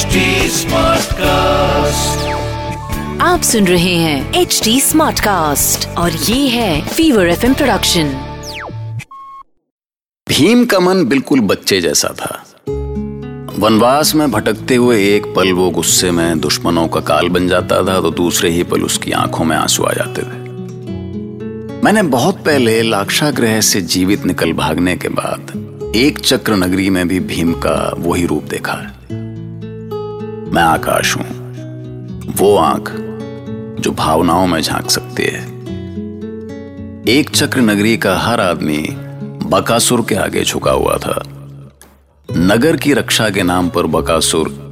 HD Smartcast. आप सुन रहे हैं एच डी स्मार्ट कास्ट और ये है फीवर एफ़ प्रोडक्शन भीम का मन बिल्कुल बच्चे जैसा था। वनवास में भटकते हुए एक पल वो गुस्से में दुश्मनों का काल बन जाता था तो दूसरे ही पल उसकी आँखों में आँसू आ जाते थे। मैंने बहुत पहले लाक्षाग्रह से जीवित निकल भागने के बाद एक चक्र नगरी में भी भीम का वही रूप देखा है। मैं आकाश हूँ। वो आँख जो भावनाओं में झाँक सकती है। एक चक्र नगरी का हर आदमी बकासुर के आगे झुका हुआ था। नगर की रक्षा के नाम पर बकासुर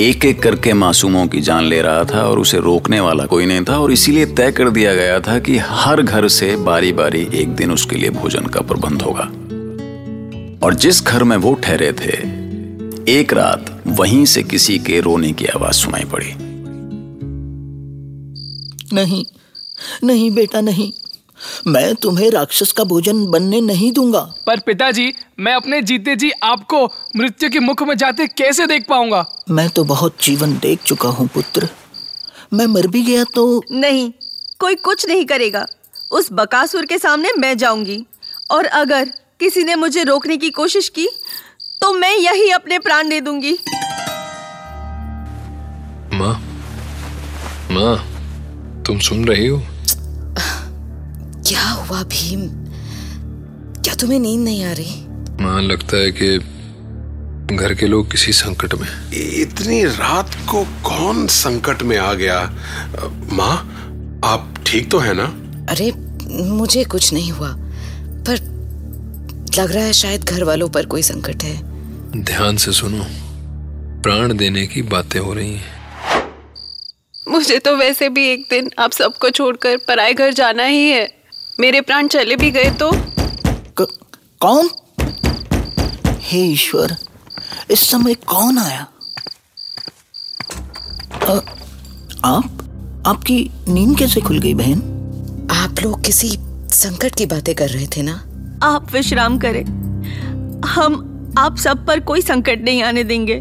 एक एक करके मासूमों की जान ले रहा था और उसे रोकने वाला कोई नहीं था और इसीलिए तय कर दिया गया था कि हर घर से बारी बारी एक दिन उसके लिए भोजन का प्रबंध होगा। और जिस घर में वो ठहरे थे एक रात वहीं से किसी के रोने की आवाज़ सुनाई पड़ी। नहीं नहीं बेटा नहीं। मैं तुम्हें राक्षस का भोजन बनने नहीं दूँगा। पर पिताजी मैं अपने जीते जी आपको मृत्यु के मुख में जाते कैसे देख पाऊँगा? मैं तो बहुत जीवन देख चुका हूँ पुत्र। मैं मर भी गया तो नहीं कोई कुछ नहीं करेगा। उस बकासुर के सामने मैं जाऊँगी। और अगर किसी ने मुझे रोकने की कोशिश की तो मैं यही अपने प्राण दे दूँगी। माँ माँ तुम सुन रही हो? क्या हुआ भीम? क्या तुम्हें नींद नहीं आ रही? माँ लगता है कि घर के लोग किसी संकट में इतनी रात को कौन संकट में आ गया? माँ आप ठीक तो है ना? अरे मुझे कुछ नहीं हुआ पर लग रहा है शायद घर वालों पर कोई संकट है। ध्यान से सुनो। प्राण देने की बातें हो रही हैं। मुझे तो वैसे भी एक दिन आप सबको छोड़कर पराए घर जाना ही है। मेरे प्राण चले भी गए तो? क, कौन? हे ईश्वर इस समय कौन आया? अ, आप? आपकी नींद कैसे खुल गई बहन? आप लोग किसी संकट की बातें कर रहे थे ना? आप विश्राम करें। हम आप सब पर कोई संकट नहीं आने देंगे।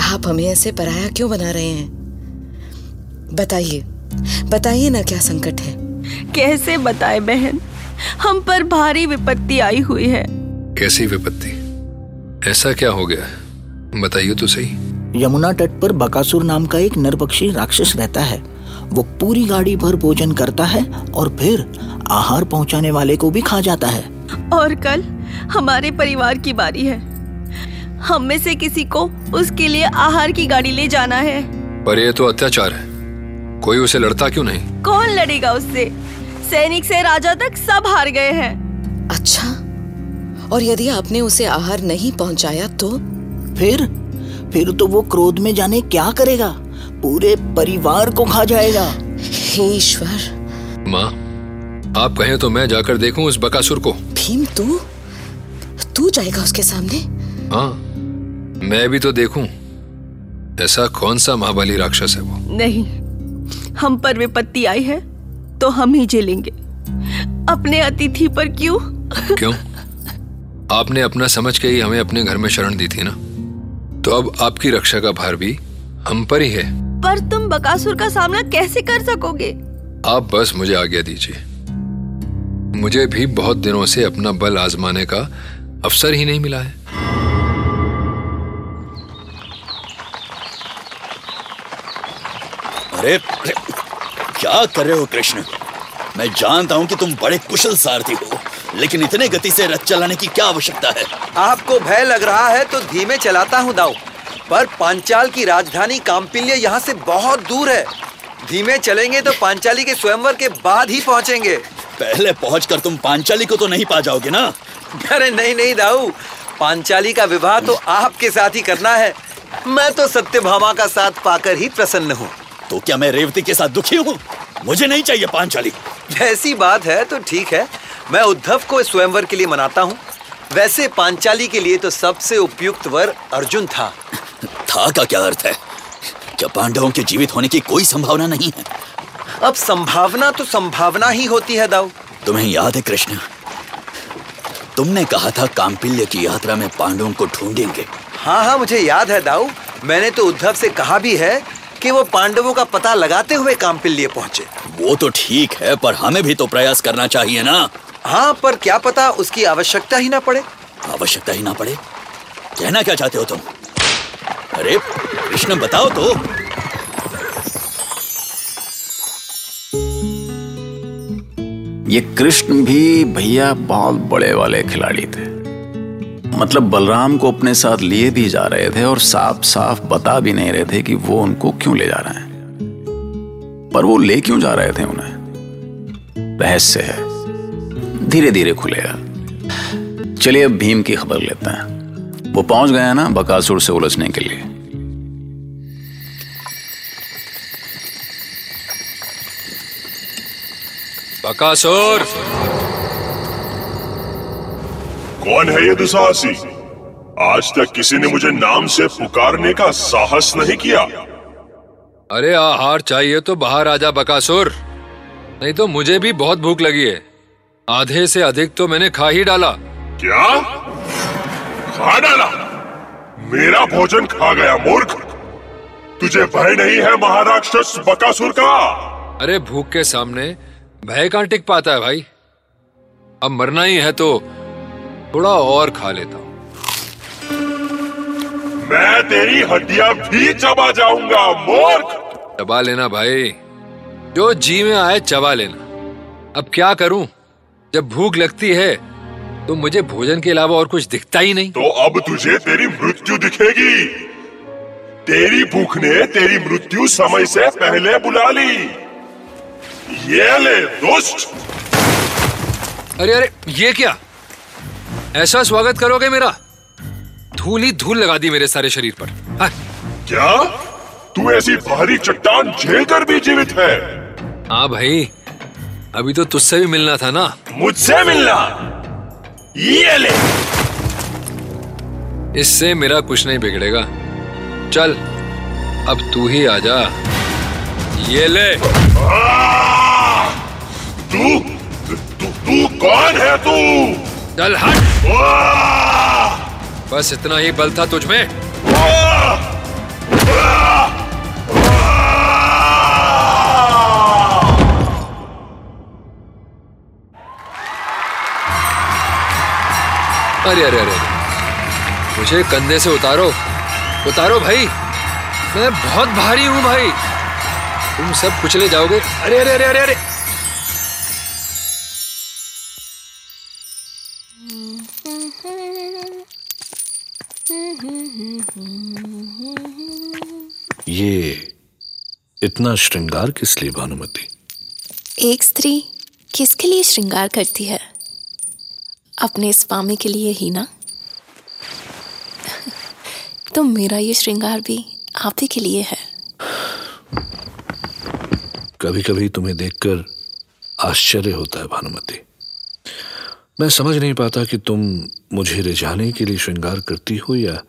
आप हमें ऐसे पराया क्यों बना रहे हैं? बताइए बताइए ना क्या संकट है। कैसे बताए बहन? हम पर भारी विपत्ति आई हुई है। कैसी विपत्ति? ऐसा क्या हो गया? बताइए तो सही। यमुना तट पर बकासुर नाम का एक नरपक्षी राक्षस रहता है। वो पूरी गाड़ी भर भोजन करता है और फिर आहार पहुँचाने वाले को भी खा जाता है। और कल? हमारे परिवार की बारी है। हम में से किसी को उसके लिए आहार की गाड़ी ले जाना है। पर यह तो अत्याचार है। कोई उसे लड़ता क्यों नहीं? कौन लड़ेगा उससे? सैनिक से राजा तक सब हार गए हैं। अच्छा और यदि आपने उसे आहार नहीं पहुँचाया तो? फिर? फिर तो वो क्रोध में जाने क्या करेगा? पूरे परिवार को खा जाएगा। ईश्वर। माँ आप कहें तो मैं जाकर देखूँ उस बकासुर को। भीम तू? तू जाएगा उसके सामने? हाँ मैं भी तो देखूँ ऐसा कौन सा महाबली राक्षस है वो? नहीं हम पर विपत्ति आई है तो हम ही झेलेंगे। अपने अतिथि पर क्यों? क्यों? आपने अपना समझ के ही हमें अपने घर में शरण दी थी ना? तो अब आपकी रक्षा का भार भी हम पर ही है। पर तुम बकासुर का सामना कैसे कर सकोगे? आप बस मुझे आज्ञा दीजिए। मुझे भी बहुत दिनों से अपना बल आजमाने का अवसर ही नहीं मिला है। अरे अरे, क्या कर रहे हो कृष्ण? मैं जानता हूँ कि तुम बड़े कुशल सारथी हो लेकिन इतने गति से रथ चलाने की क्या आवश्यकता है? आपको भय लग रहा है तो धीमे चलाता हूँ दाऊ पर पांचाल की राजधानी काम्पिल्य यहाँ से बहुत दूर है। धीमे चलेंगे तो पांचाली के स्वयंवर के बाद ही पहुँचेंगे। पहले पहुंचकर तुम पांचाली को तो नहीं पा जाओगे ना? अरे नहीं नहीं दाऊ। पांचाली का विवाह तो आपके साथ ही करना है। मैं तो सत्यभामा का साथ पाकर ही प्रसन्न हूँ। तो क्या मैं रेवती के साथ दुखी हूँ? मुझे नहीं चाहिए पांचाली। ऐसी बात है तो ठीक है। मैं उद्धव को स्वयंवर के लिए मनाता हूँ। वैसे पांचाली के लिए तो सबसे उपयुक्त वर अर्जुन था। था का क्या अर्थ है? क्या पांडवों के जीवित होने की कोई संभावना नहीं है? अब संभावना तो संभावना ही होती है दाऊ। तुम्हें याद है कृष्ण तुमने कहा था काम्पिल्य की यात्रा में पांडवों को ढूंढेंगे। हाँ हाँ मुझे याद है दाऊ। मैंने तो उद्धव से कहा भी है कि वो पांडवों का पता लगाते हुए कामपिल्य पहुँचे। वो तो ठीक है पर हमें भी तो प्रयास करना चाहिए ना। हाँ पर क्या पता उसकी आवश्यकता ही ना पड़े। आवश्यकता ही ना पड़े। कहना क्या चाहते हो तुम? अरे कृष्ण बताओ तो। ये कृष्ण भी भैया बहुत बड़े वाले खिलाड़ी थे। मतलब बलराम को अपने साथ लिए भी जा रहे थे और साफ़ साफ़ बता भी नहीं रहे थे कि वो उनको क्यों ले जा रहे हैं। पर वो ले क्यों जा रहे थे उन्हें? रहस्य है। धीरे धीरे खुलेगा। चलिए अब भीम की खबर लेते हैं। वो पहुँच गया ना बकासुर से उलझने के लिए। बकासुर कौन है ये दुसाहसी? आज तक किसी ने मुझे नाम से पुकारने का साहस नहीं किया। अरे आहार चाहिए तो बाहर आजा बकासुर। नहीं तो मुझे भी बहुत भूख लगी है। आधे से अधिक तो मैंने खा ही डाला। क्या? खा डाला? मेरा भोजन खा गया मूर्ख। तुझे भय नहीं है महाराक्षस बकासुर का? अरे भूख के सामने भय कहाँ टिक पाता है भाई? अब मरना ही है तो थोड़ा और खा लेता हूँ। मैं तेरी हड्डियाँ भी चबा जाऊँगा मूर्ख! चबा लेना भाई। जो जी में आए चबा लेना। अब क्या करूँ? जब भूख लगती है तो मुझे भोजन के अलावा और कुछ दिखता ही नहीं। तो अब तुझे तेरी मृत्यु दिखेगी। तेरी भूख ने तेरी मृत्यु समय से पहले बुला ली। ये ले दुष्ट। अरे अरे ये क्या? ऐसा स्वागत करोगे मेरा? धूल ही धूल लगा दी मेरे सारे शरीर पर। हाँ। क्या? तू ऐसी भारी चट्टान झेल कर भी जीवित है। हाँ भाई अभी तो तुझसे भी मिलना था ना? मुझसे मिलना? ये ले। इससे मेरा कुछ नहीं बिगड़ेगा। चल अब तू ही आजा ये ले! तू तू तू कौन है तू चल हट बस इतना ही बल था तुझ में आ! आ! अरे अरे अरे मुझे कंधे से उतारो उतारो भाई मैं बहुत भारी हूँ भाई तुम सब कुचले जाओगे। अरे अरे अरे अरे अरे। ये इतना श्रृंगार किस लिए भानुमति? एक स्त्री किसके लिए श्रृंगार करती है? अपने स्वामी के लिए ही ना? तो मेरा ये श्रृंगार भी आप ही के लिए है। कभी कभी तुम्हें देखकर आश्चर्य होता है भानुमति। मैं समझ नहीं पाता कि तुम मुझे रिझाने के लिए श्रृंगार करती हो या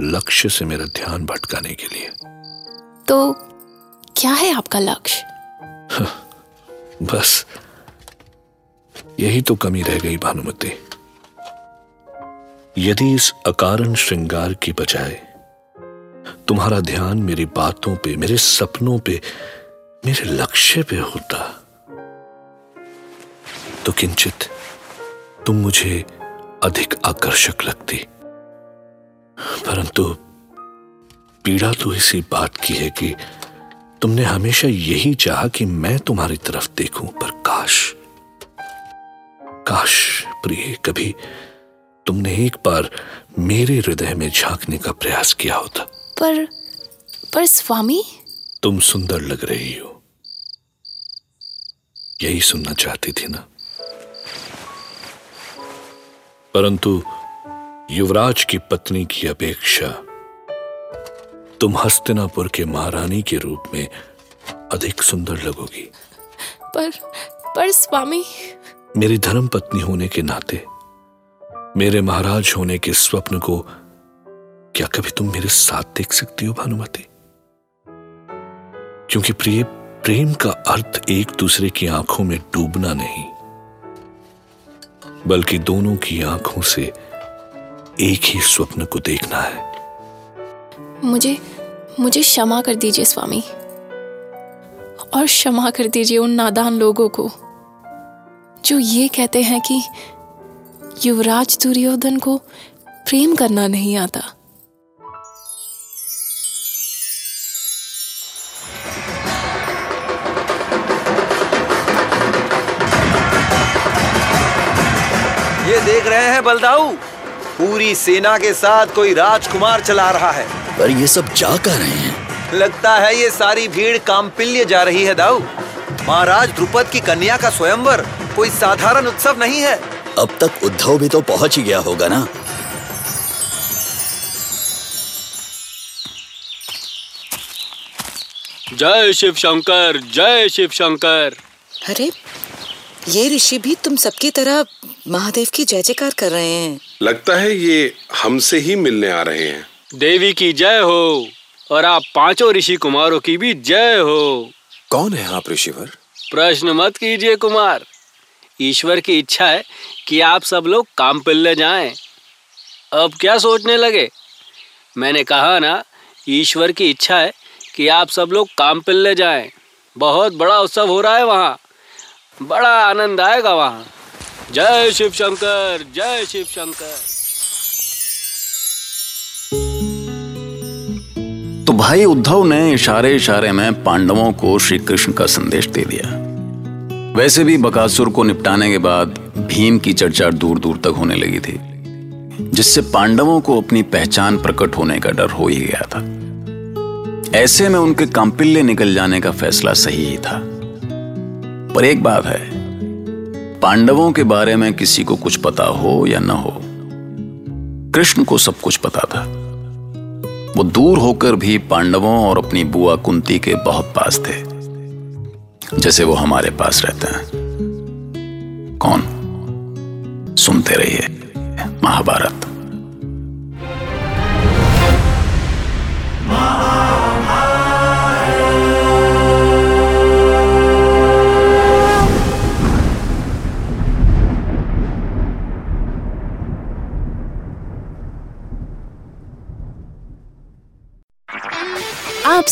लक्ष्य से मेरा ध्यान भटकाने के लिए। तो क्या है आपका लक्ष्य? बस यही तो कमी रह गई भानुमति। यदि इस अकारण श्रृंगार की बजाय तुम्हारा ध्यान मेरी बातों पे मेरे सपनों पे मेरे लक्ष्य पे होता। तो किंचित तुम मुझे अधिक आकर्षक लगती। परंतु पीड़ा तो इसी बात की है कि तुमने हमेशा यही चाहा कि मैं तुम्हारी तरफ़ देखूँ, पर काश काश प्रिय, कभी तुमने एक बार मेरे हृदय में झांकने का प्रयास किया होता। पर पर स्वामी? तुम सुंदर लग रही हो। यही सुनना चाहती थी ना? परंतु युवराज की पत्नी की अपेक्षा तुम हस्तिनापुर के महारानी के रूप में अधिक सुंदर लगोगी। पर पर स्वामी। मेरी धर्म पत्नी होने के नाते मेरे महाराज होने के स्वप्न को क्या कभी तुम मेरे साथ देख सकती हो भानुमति? क्योंकि प्रिय, प्रेम का अर्थ एक दूसरे की आँखों में डूबना नहीं, बल्कि दोनों की आँखों से एक ही स्वप्न को देखना है। मुझे मुझे क्षमा कर दीजिए स्वामी, और क्षमा कर दीजिए उन नादान लोगों को, जो ये कहते हैं कि युवराज दुर्योधन को प्रेम करना नहीं आता। ये देख रहे हैं बलदाऊ। पूरी सेना के साथ कोई राजकुमार चला रहा है। पर ये सब जा कर रहे हैं? लगता है ये सारी भीड़ कामपिल्य जा रही है दाऊ। महाराज द्रुपद की कन्या का स्वयंवर कोई साधारण उत्सव नहीं है। अब तक उद्धव भी तो पहुँच ही गया होगा ना? जय शिव शंकर जय शिव शंकर। अरे ये ऋषि भी तुम सबकी तरह महादेव की जय जयकार कर रहे हैं। लगता है ये हमसे ही मिलने आ रहे हैं। देवी की जय हो और आप पाँचों ऋषि कुमारों की भी जय हो। कौन है आप ऋषिवर? प्रश्न मत कीजिए कुमार। ईश्वर की इच्छा है कि आप सब लोग काम पिल्ले जाएँ। अब क्या सोचने लगे? मैंने कहा ना ईश्वर की इच्छा है कि आप सब लोग काम पिल्ले जाएँ। बहुत बड़ा उत्सव हो रहा है वहाँ। बड़ा आनंद आएगा वहाँ। जय शिव शंकर, जय शिव शंकर। तो भाई उद्धव ने इशारे इशारे में पांडवों को श्री कृष्ण का संदेश दे दिया। वैसे भी बकासुर को निपटाने के बाद भीम की चर्चा दूर दूर तक होने लगी थी, जिससे पांडवों को अपनी पहचान प्रकट होने का डर हो ही गया था। ऐसे में उनके कांपिल्य निकल जाने का फैसला सही ही था। पर एक बात है पांडवों के बारे में किसी को कुछ पता हो या न हो, कृष्ण को सब कुछ पता था। वो दूर होकर भी पांडवों और अपनी बुआ कुंती के बहुत पास थे, जैसे वो हमारे पास रहते हैं। कौन? सुनते रहिए, महाभारत।